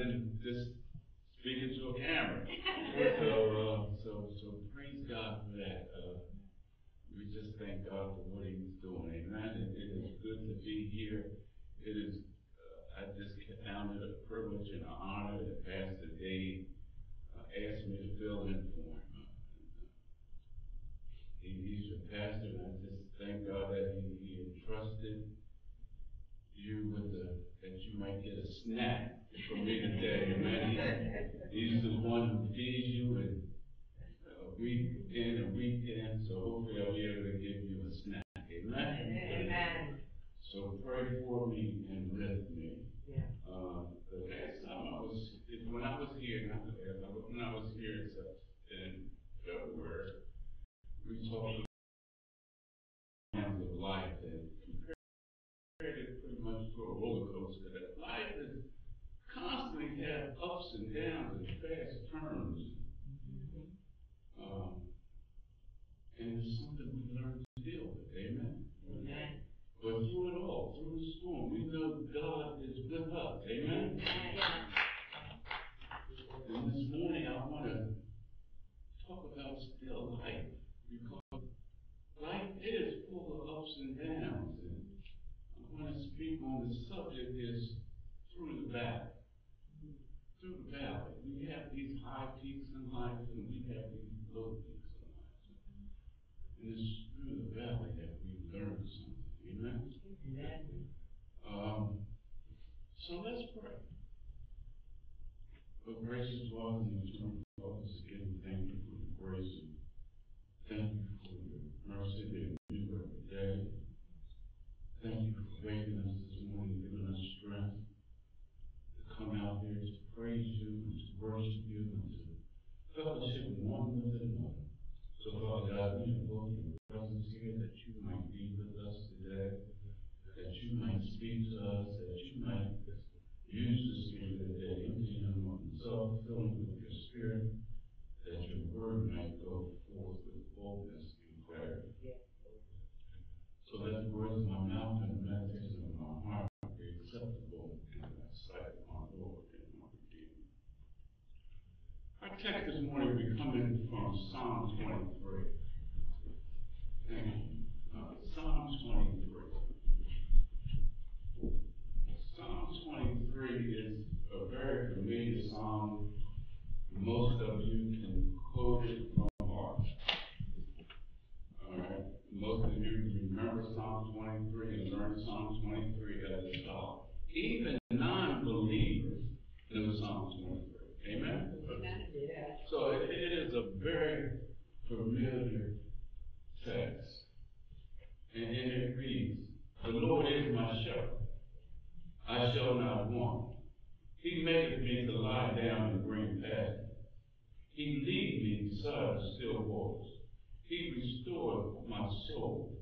than just speaking to a camera. So, uh, so, so praise God for that. Uh, we just thank God for what He's doing. Amen. It, it is good to be here. It is, uh, I just found it a privilege and an honor that Pastor Dave uh, asked me to fill in for him. Uh, he, he's your pastor, and I just thank God that he, he entrusted you with the, that you might get a snack from me today. Amen. He, he's the one who feeds you and uh, week in and week in, so hopefully I'll be able to give you a snack. Amen. Amen. So pray for me and lift me. Yeah. Uh, the last time I was, it- when I was here, not the last when I was here in February, we talked about of life and compared it pretty much to a roller coaster. That life is constantly have ups and downs and Um, and it's something we learn to deal with. Amen. Amen. But through it all, through the storm, we know God is with us. Amen. And this morning I want to talk about still life because life is full of ups and downs. And I want to speak on the subject is through the valley. Through the valley. We have these high peaks in life and we have these low peaks in life. And it's through the valley that we learn something. Amen. Amen. Um, so let's pray. Oh, gracious Lord, and eternal Father, again, thank you for your grace and thank you for your mercy that is new every day. Thank you for waking us this morning, giving us strength to come out here to praise you and to worship you and to fellowship one with another. So, Father God, we invoke your presence here that you might be with us today that you might speak to us, that you might use the Spirit today, empty him of himself, fill him with your Spirit, that your word might go forth with boldness and clarity. So that the words of my mouth and the meditation of my heart be acceptable in thy sight, my Lord and my Redeemer. Our text this morning will be coming from Psalm 23. Thank you. Uh, Psalm 23. Psalm 23 is a very familiar psalm. Most of you can quote it from heart. All right. Most of you remember Psalm 23 and learn Psalm 23 as a child. Even non-believers know Psalm 23. Amen? Yeah. So it, it is a very familiar text. And, and it reads, The Lord is my shepherd. I shall not want. He maketh me to lie down in the green pastures. He lead me beside the still waters. He restored my soul.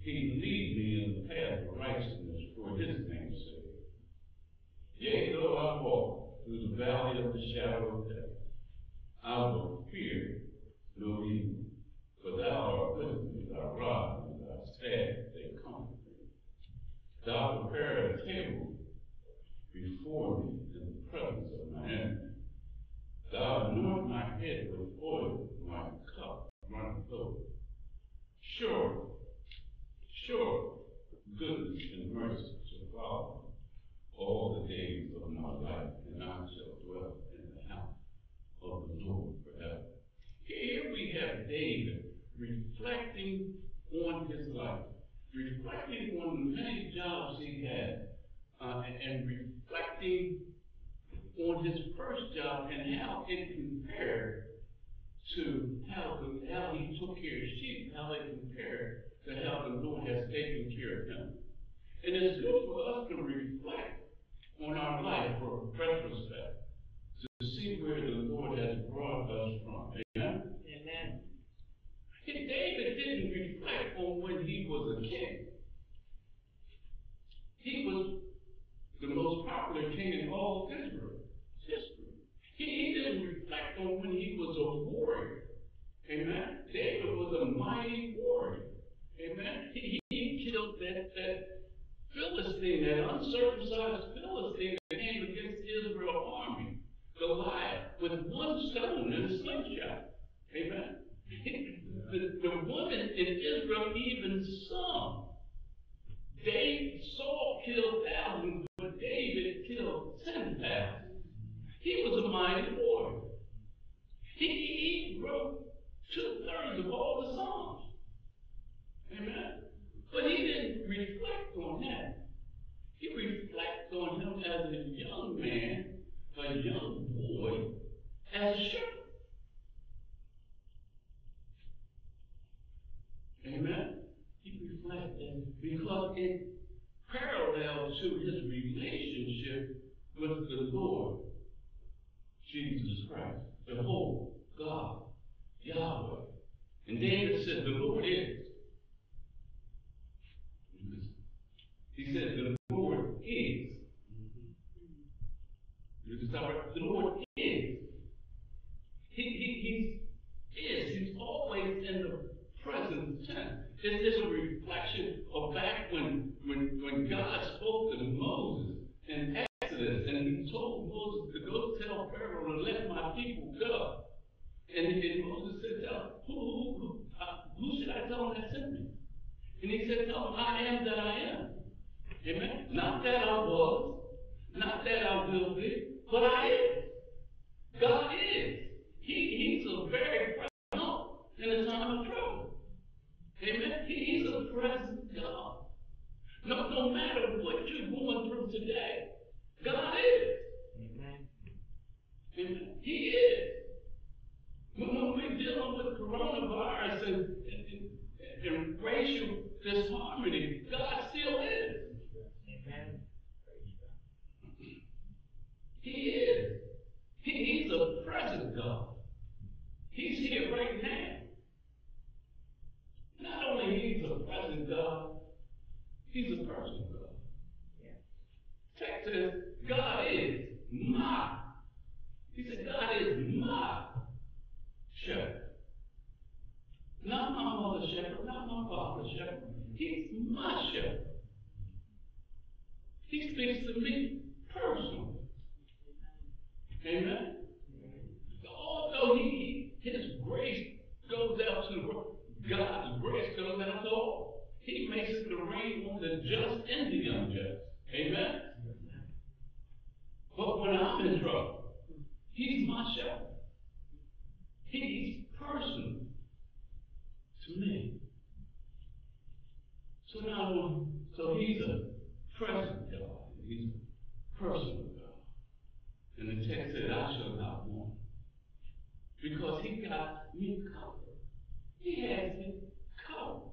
He lead me in the path of righteousness for his name's sake. Yea, though I walk through the valley of the shadow of death, I will fear no evil, for thou art with me, thy rod and thy staff, they comfort me. Thou preparest a table before me in the presence of my enemy. Thou anoint my head with oil, my cup runneth over. Sure, sure, goodness and mercy shall follow all the days of my life, and I shall dwell in the house of the Lord forever. Here we have David reflecting on his life, reflecting on the many jobs he had, uh, and, and reflecting on his first job and how it compared to how, the, how he took care of sheep, how it compared to how the Lord has taken care of him. And it's good for us to reflect on our life for retrospect, to see where the Lord has brought us from. Amen? Amen. David didn't reflect on when he was a king. He was the most popular king in all Israel history. He, he didn't reflect on when he was a warrior. Amen. David was a mighty warrior. Amen. He, he killed that, that Philistine, that uncircumcised Philistine that came against Israel's army, Goliath, with one stone and a slingshot. Amen. the, the women in Israel even sung. They saw killed thousands but David killed ten thousand. He was a mighty warrior. He, he wrote two thirds of all the Psalms. Amen. But he didn't reflect on that. He reflected on him as a young man, a young boy, as a shepherd. Amen. He reflected because it parallel to his relationship with the Lord Jesus Christ, Jehovah, God, Yahweh. And David said, The Lord is. He said, The Lord is. You can stop right. The Lord is. He, he, he's is. He's always in the present tense. It's, it's a reflection of back when, when, when God spoke to Moses in Exodus and he told Moses to go tell Pharaoh to let my people go. And, and Moses said, tell who, who, who, uh, who should I tell him that sent me? And he said, tell him I am that I am. Amen. Not that I was, not that I will be, but I am. God is. He, he's a very present help in a time of trouble. Amen. He, he's a present God. No, no matter what you're going through today, God is. Amen. Amen. He is. When, when we're dealing with coronavirus and, and, and, and racial disharmony, God still is. Amen. He is. He, he's a present God. He's here right now. Not only he's a present God, he's a personal God. Yeah. Text says, God is my. He said, God is my shepherd. Not my mother's shepherd, not my father's shepherd. He's my shepherd. He speaks to me personally. Amen. Although he, his grace goes out to the world, God's grace goes out to all. He makes it to rain on the just and the unjust. Amen. But when I'm in trouble, he's my shepherd. He's personal to me. So now, so he's a present God. He's a personal I shall not want. Because he got me covered. He has me covered.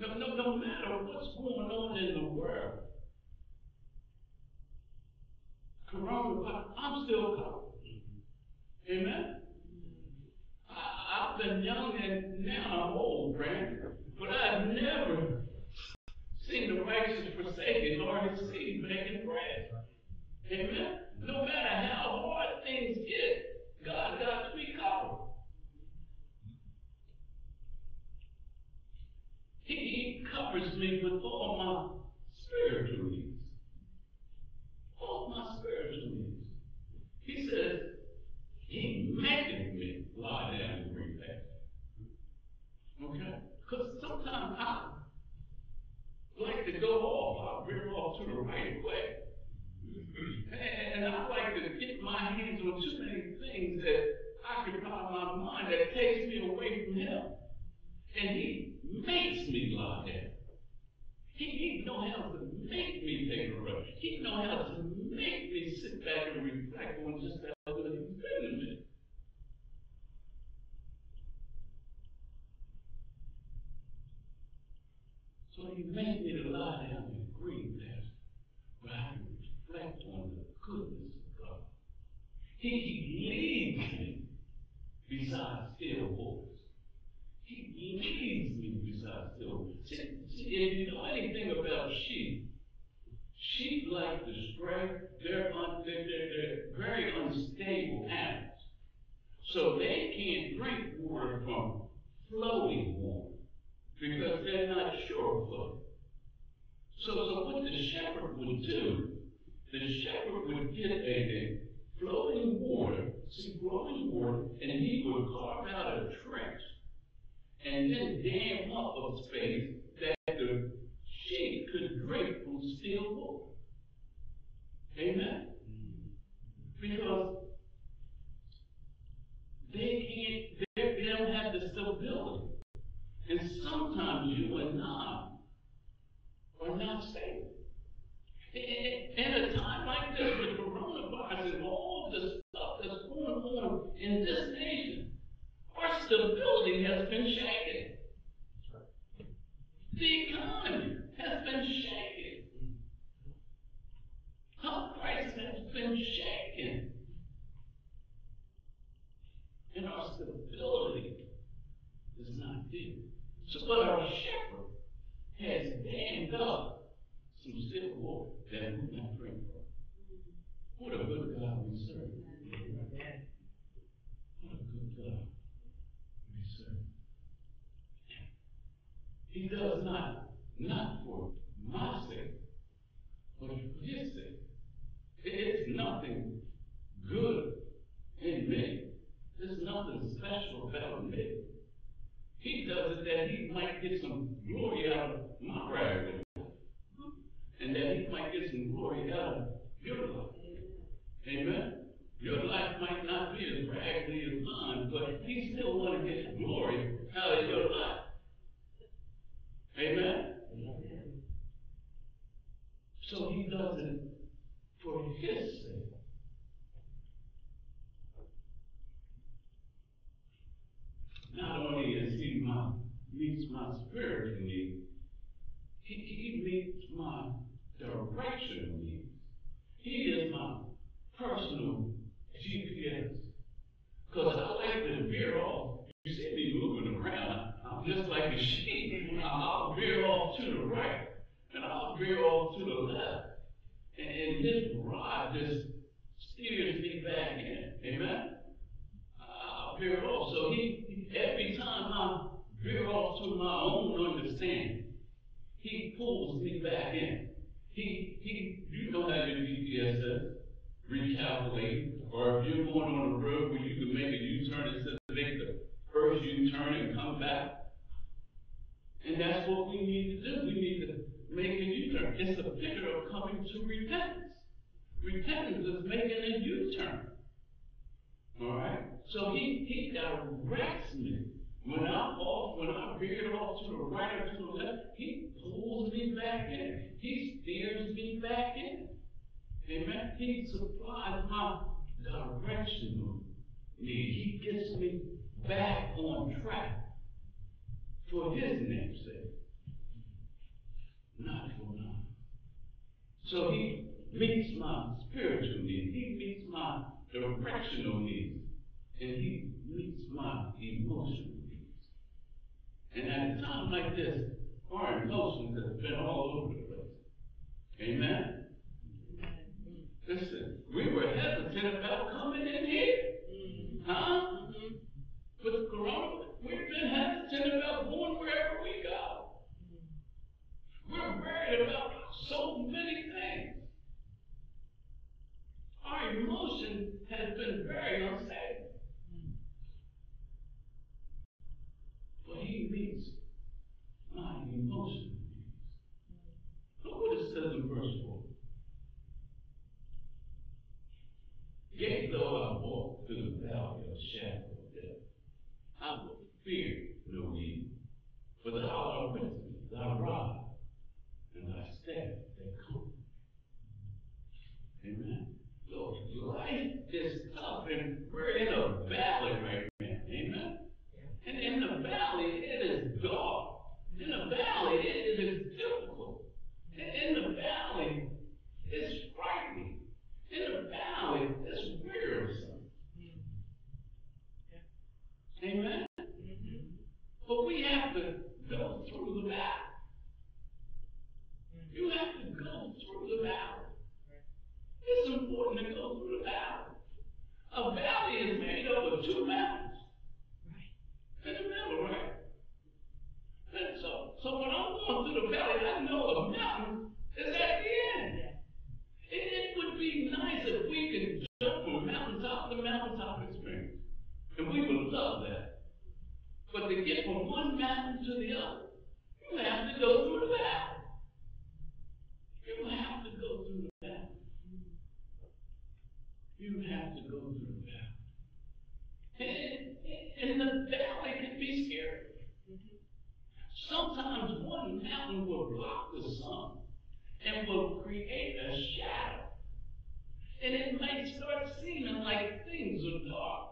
No, no, no matter what's going on in the world, I'm still covered. Amen? I've been young and now I'm old, Brandon. But I've never seen the righteous forsaken nor his seed begging bread. Amen? No matter how hard things get, God got me covered. He, he covers me with all my spiritual needs. All my spiritual needs. He says, He maketh me lie down in green pastures. Okay? Because sometimes I like to go off. I veer off to the right way. And I like to get my hands on too many things that occupy my mind that takes me away from Him. And He makes me lie down. He, he know how to make me take a rest. He know how to make me sit back and reflect on just how good He's been to me. So He made me to lie down in green pastures where I can reflect on the goodness of God. He, he leads me beside still waters. He leads me beside still waters. See, see, if you know anything about sheep, sheep like to stray. They're, they're, they're, very unstable animals. So they can't drink water from flowing water because they're not sure footed. So, so what the shepherd would do, the shepherd would get a, a flowing water, see flowing water, and he would carve out a trench and then dam up a space that the sheep could drink from still water. Amen? Because they can't, they, don't have the stability. And sometimes you and I are not safe. In a time like this with coronavirus and all the stuff that's going on in this nation, our stability has been shaken. The economy has been shaken. Our price has been shaken. And our stability is not there. So, but our shepherd has dammed up some sick water that we can drink from. What a good God we serve. Amen. What a good God we serve. He does not, not for my sake, but for his sake. It's nothing good in me. There's nothing special about me. He does it that he might get some glory out of my life. And that he might get some glory out of your life. Amen. Your life might not be as raggedy as mine, but he still want to get glory out of your life. Amen. So he does it for his sake. Not only is he my meets my spiritual need, he, he meets my directional needs. He is my personal GPS. Because I like to veer off. You see me moving around. I'm just like a sheep. I'll veer off to the right and I'll veer off to the left. And, and his rod just steers me back in. Amen? I veer off. So he, every time I veer off to my own understanding, he pulls me back in. He, he, you know how your GPS says, or if you're going on a road where you can make a U-turn, it says make the first U-turn and come back. And that's what we need to do. We need to make a U-turn. It's a picture of coming to repentance. Repentance is making a U-turn. Alright? So he, he directs me. When I'm off, when I veer off to the right or to the left, he pulls me back in. He steers me back in. Amen. He supplies my directional need. He gets me back on track for his name's sake, not for mine. So he meets my spiritual needs. He meets my directional needs. And he meets my emotional needs. And at a time like this, our emotions have been all over the place. Amen. Listen, we were hesitant about coming in here. Mm-hmm. Huh? Mm-hmm. With the corona, we've been hesitant about going wherever we go. We're worried about so many things. Our emotion has been very unstable. But he meets my emotional needs. Look what it says in verse 4. Yea, though I walk through the valley of the shadow of death, I will fear no evil. For the thou art with me, thy rod to go through that. And, the valley can be scary. Sometimes one mountain will block the sun and will create a shadow. And it might start seeming like things are dark.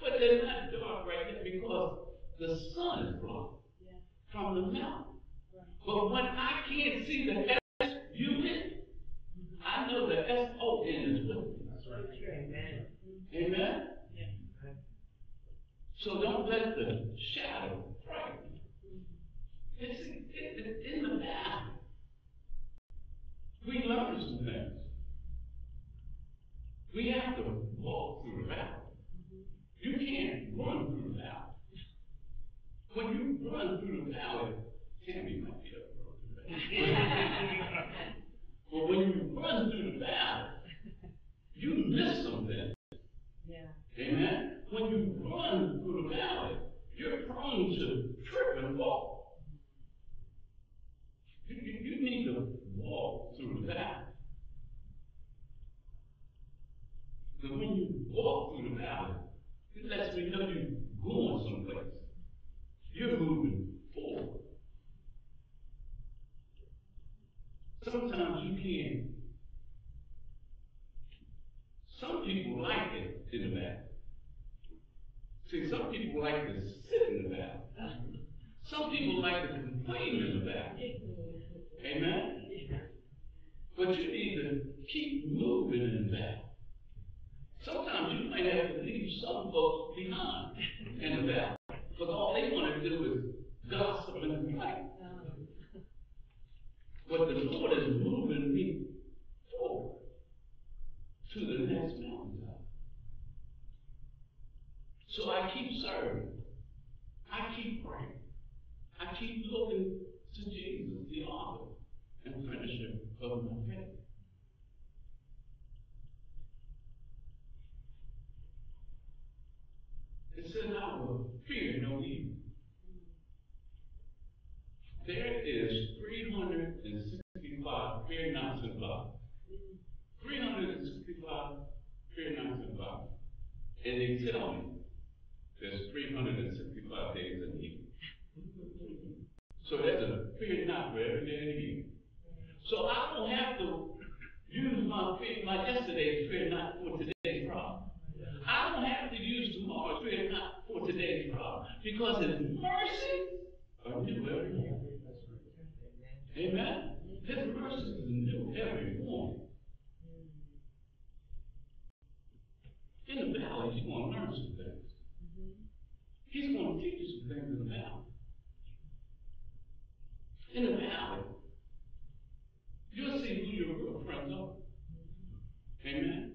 But they're not dark right now because the sun is blocked yeah. from the mountain. Right. But when I can't see the S you mm-hmm. I know the S Amen? So don't let the shadow frighten you. It's, it, it's in the valley. We learn some things. We have to walk through the valley. You can't run through the valley. When you run through the valley, Tammy might be able to run through the valley. But when you run through the valley, you miss something. Amen? When you run through the valley, you're prone to trip and fall. You, you, you need to walk through the valley. So when you walk through the valley, it lets me know you're going someplace. You're moving forward. Sometimes you can't. Some people like it in the valley. See, some people like to sit in the valley. Some people like to complain in the valley. Amen? But you need to keep moving in the valley. Sometimes you might have to leave some folks behind in the valley. Because all they want to do is gossip and complain. But the Lord is moving me forward to the next mountaintop. So I keep serving. I keep praying. I keep looking to Jesus, the author and finisher of my faith. It says, I will fear no evil. There is 365 fear in God. 365 fear in God. And they tell me there's 365 days in. So there's a fear not for every day in the year. So I don't have to use my fear, like yesterday's fear not for today's problem. I don't have to use tomorrow's fear not for today's problem. Because His mercy are new every morning. Amen? His mercy is new every morning. In the valley, you're going to learn some things. He's going to teach you some things in the valley. In the valley, you'll see who your real friends are. Amen?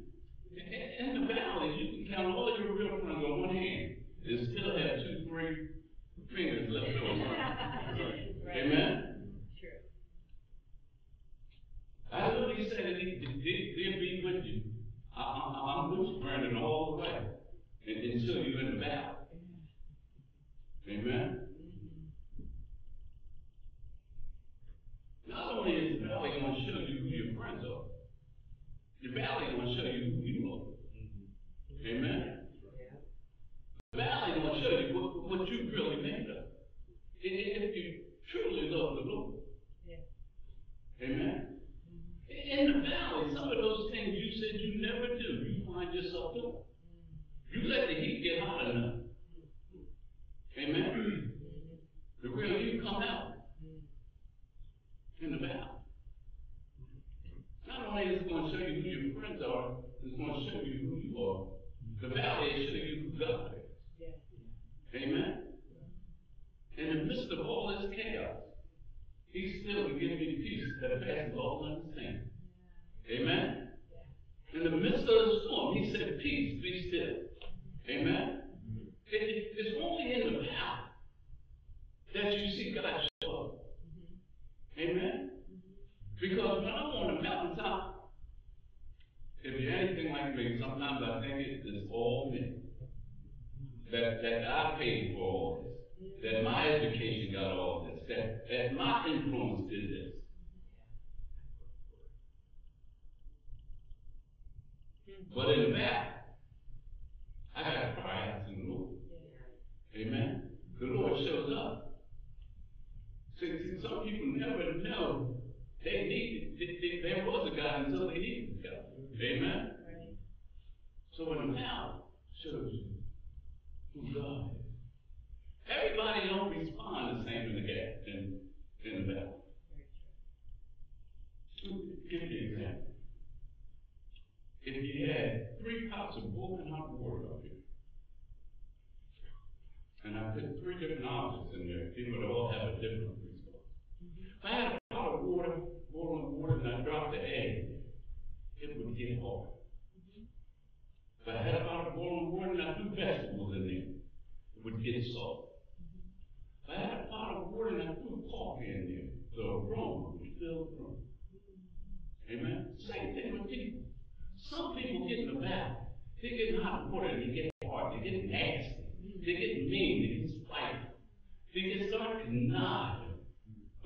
not.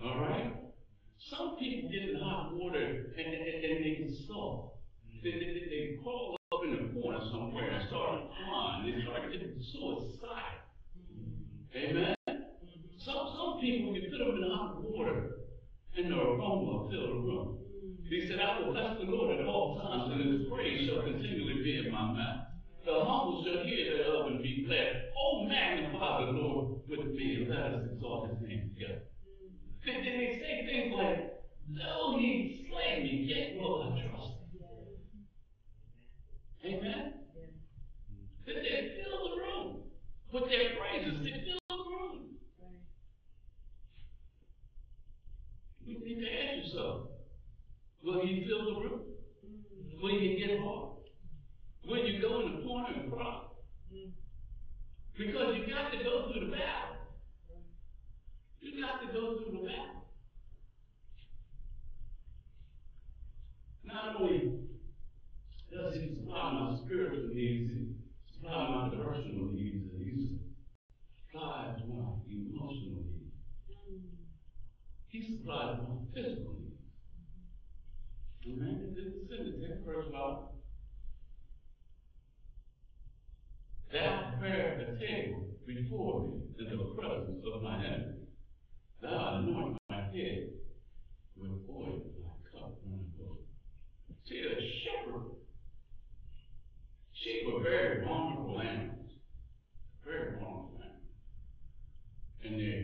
All right? Some people get in hot water and, and, and they can stall. They, they, they, crawl up in a corner somewhere and start crying. They start getting suicide. Amen? Some, some people, you put them in hot water and the aroma fill the room. He said, I will bless the Lord the presence of my enemy. Thou anoint my head with oil, thy cup runneth over. See, the shepherd, sheep were very vulnerable animals, very vulnerable animals. And they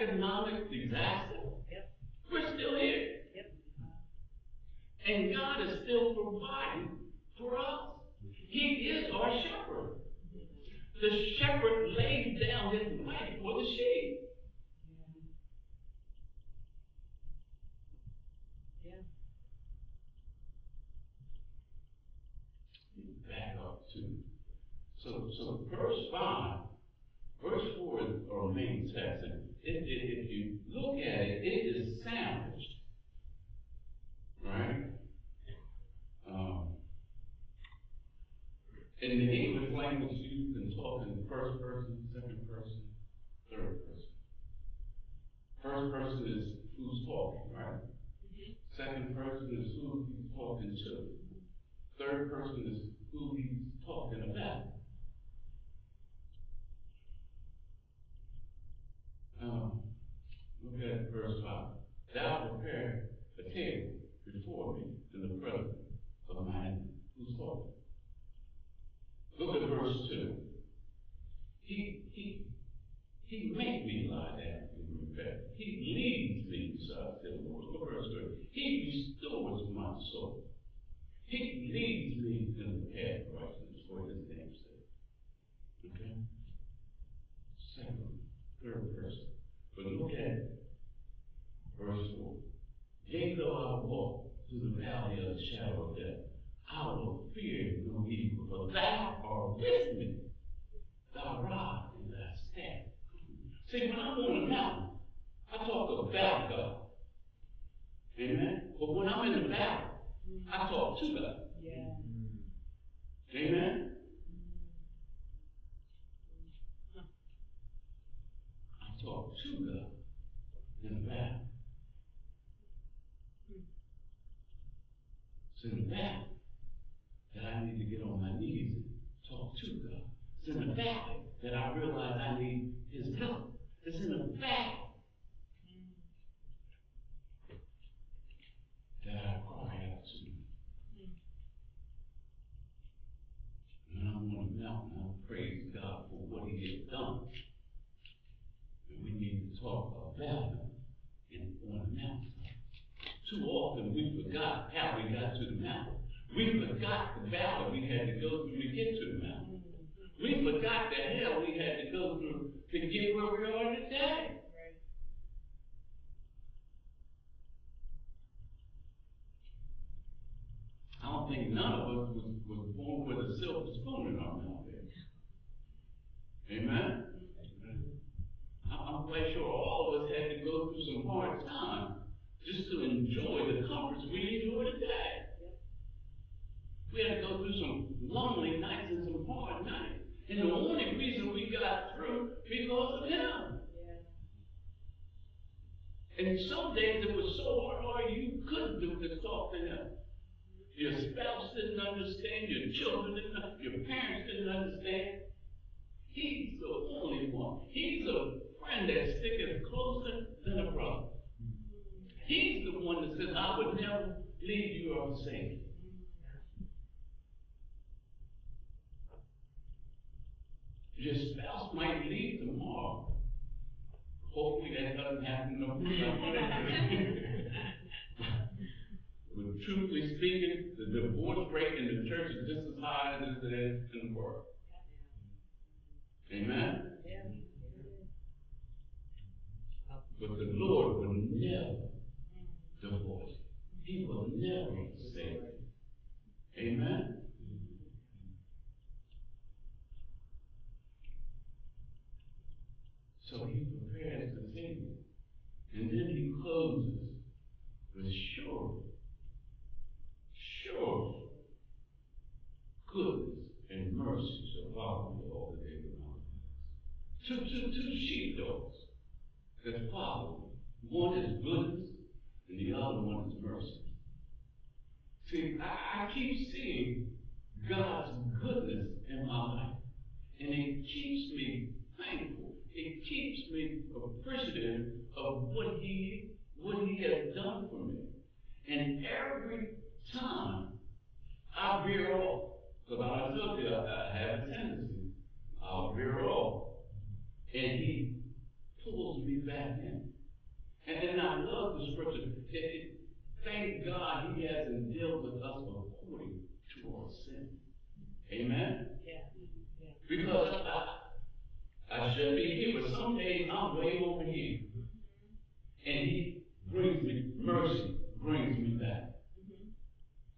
economic disaster, yep. we're still here. Yep. And God is still providing for us. He is our shepherd. The shepherd lays down his life for the sheep. Yeah. Back up so so verse five, verse four is our main text if, if you look at it, it is sandwiched, Right? Um, in the English language, you can talk in the first person, second person, third person. First person is who's talking, right? Second person is who he's talking to. Third person is who he's talking about. Um, look at verse five. Thou prepare a table before me in the presence of my enemy. Who's talking? Look at verse two. He, he, he make me lie down in respect. He leads me beside still waters. Look at verse three. He restores my soul. He leads me in the path of righteousness for his name's sake. Okay? Second, third person. But look at verse four. Yea, though I walk through the valley of the shadow of death, I will fear no evil, for thou art with me. Thy rod and thy staff. See, when I'm on the mountain, I talk about God. Amen? But when I'm in the valley, I talk to God. Yeah. Amen? I talk to God in valley. It's in valley that I need to get on my knees and talk to God. It's in that I realize I need His help. It's in the valley that I cry out to Him. And I'm on the mountain, I praise God for what He has done. And we need to talk about Him in, on the mountain. Too often we forgot how we got to the mountain. We forgot the valley we had to go through to get to the mountain. We forgot the hell we had to go through to get where we are today. Right. I don't think none of us was, was born with a silver spoon in our mouth. Amen? I- I'm quite sure all of us had to go through some hard times just to enjoy the comforts we enjoy today. We had to go through some lonely nights and some hard nights. And the only reason we got through because of him. And some days it was so hard, you couldn't do the talk to him. Your spouse didn't understand, your children didn't, your parents didn't understand. He's the only one. He's a friend that sticketh closer than a brother. He's the one that says, I would never leave you or forsake you. Your spouse might leave tomorrow. Hopefully that doesn't happen no But truthfully speaking, the divorce rate in the church is just as high as it is in the world. Amen? But the Lord will never divorce. He will never you. Amen? So he. And then he closes with sure, sure goodness and mercy shall follow me all the days of my life. Two, two, two sheepdogs that follow me. One is goodness and the other one is mercy. See, I, I keep seeing God's goodness in my life. And it keeps me thankful. It keeps me appreciative of what He what He has done for me. And every time I veer off, because I told you I, I have a tendency, I'll veer off. And He pulls me back in. And then I love the scripture. It, it, thank God He hasn't dealt with us according to our sin. Amen? Yeah. Yeah. Because I, I should be here, but some days I'm way over here. And He brings me mercy, brings me back.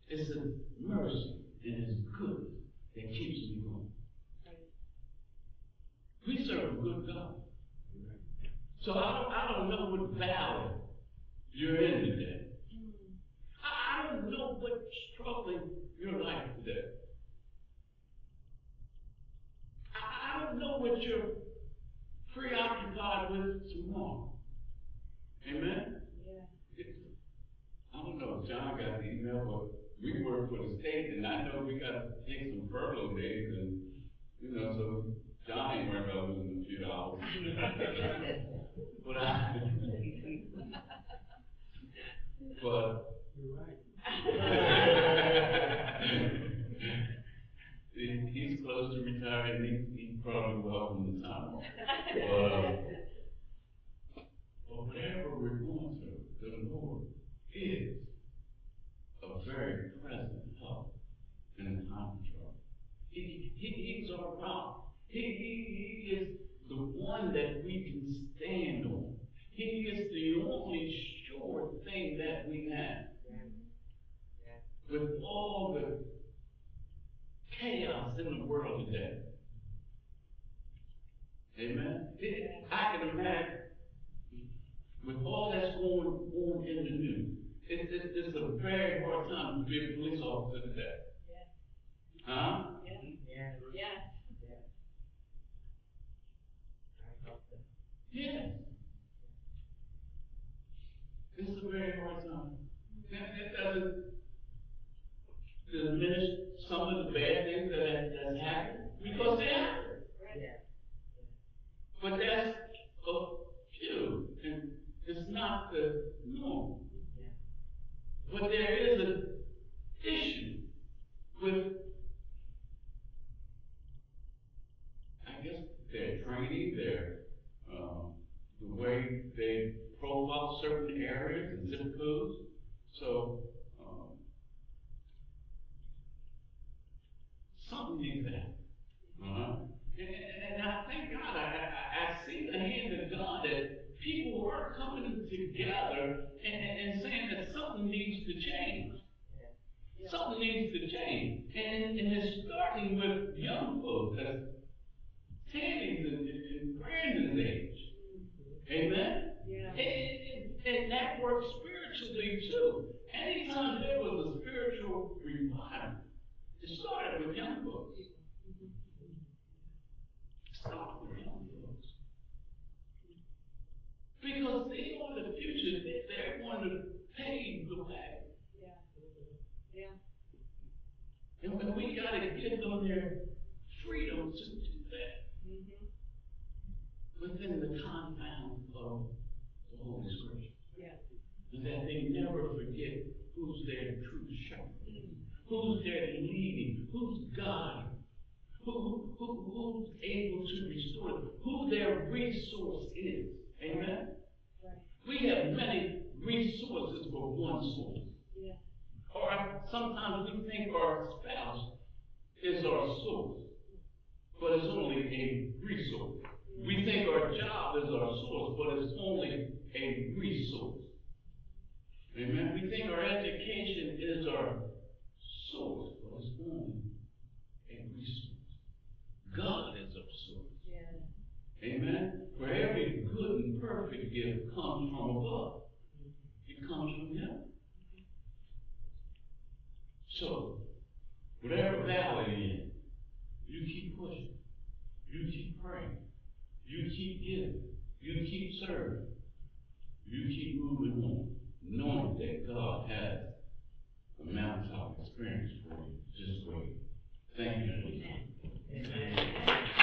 It's His mercy and His goodness that keeps me going. We serve a good God. So I don't, I don't know what valley you're in today. I, I don't know what's troubling your life today. I, I don't know what you're preoccupied with tomorrow. Amen? Yeah. I don't know if John got the email, but we work for the state, and I know we gotta take some furlough days, and, you know, so John ain't worried about losing a few dollars. But I, but You're right. he, he's close to retiring, he, he probably welcome the time off. But, but whatever we're going through, the Lord is very present help in the time of trouble. He, he, he's our rock. He, he, he is the one that we can stand on. He is the only sure thing that we have. With all the chaos in the world today. Amen. It- I can imagine with all that's going on in the news, it's, it's, it's a very hard time to be a police officer today. Huh? Yeah. Yeah. I hope so. Yes. It's a very hard time. That, that doesn't diminish some of the bad things that has, that's happened, because they happen. Yeah. But that's a few, and it's not the norm. Yeah. But there is an issue with, I guess, their training, their, um, the way they profile certain areas and zip codes. So, um, something needs to happen. Uh-huh. And, and, and I thank God, I, I, I see the hand of God that people are coming together and, and, and saying that something needs to change. Something needs to change. And, and it's starting with young folks, that's Tammy's and, and and Brandon's age. Amen? Yeah. And, and, and that works spiritually too. Anytime there was a spiritual revival, it started with young folks. Started with young folks. Because they are the future, they, they're going to pave the way. Yeah. And when we gotta give them their freedom to do that Mhm. within the confines of the Holy Scripture. Yeah. And that they never forget who's their true shepherd, who's their leading, who's God? who, who, who's able to restore them, who their resource is. Amen? Right. We have many resources for one source. Yeah. Or sometimes we think our spouse is our source, but it's only a resource. We think our job is our source, but it's only a resource. Amen. We think our education is our source, it's only a resource. God is our source. Yeah. Amen. For every good and perfect gift comes from above. It comes from Him. So, whatever valley you're in, you keep pushing. You keep praying. You keep giving. You keep serving. You keep moving on, knowing the mountaintop experience for you Just wait. Thank you. Amen.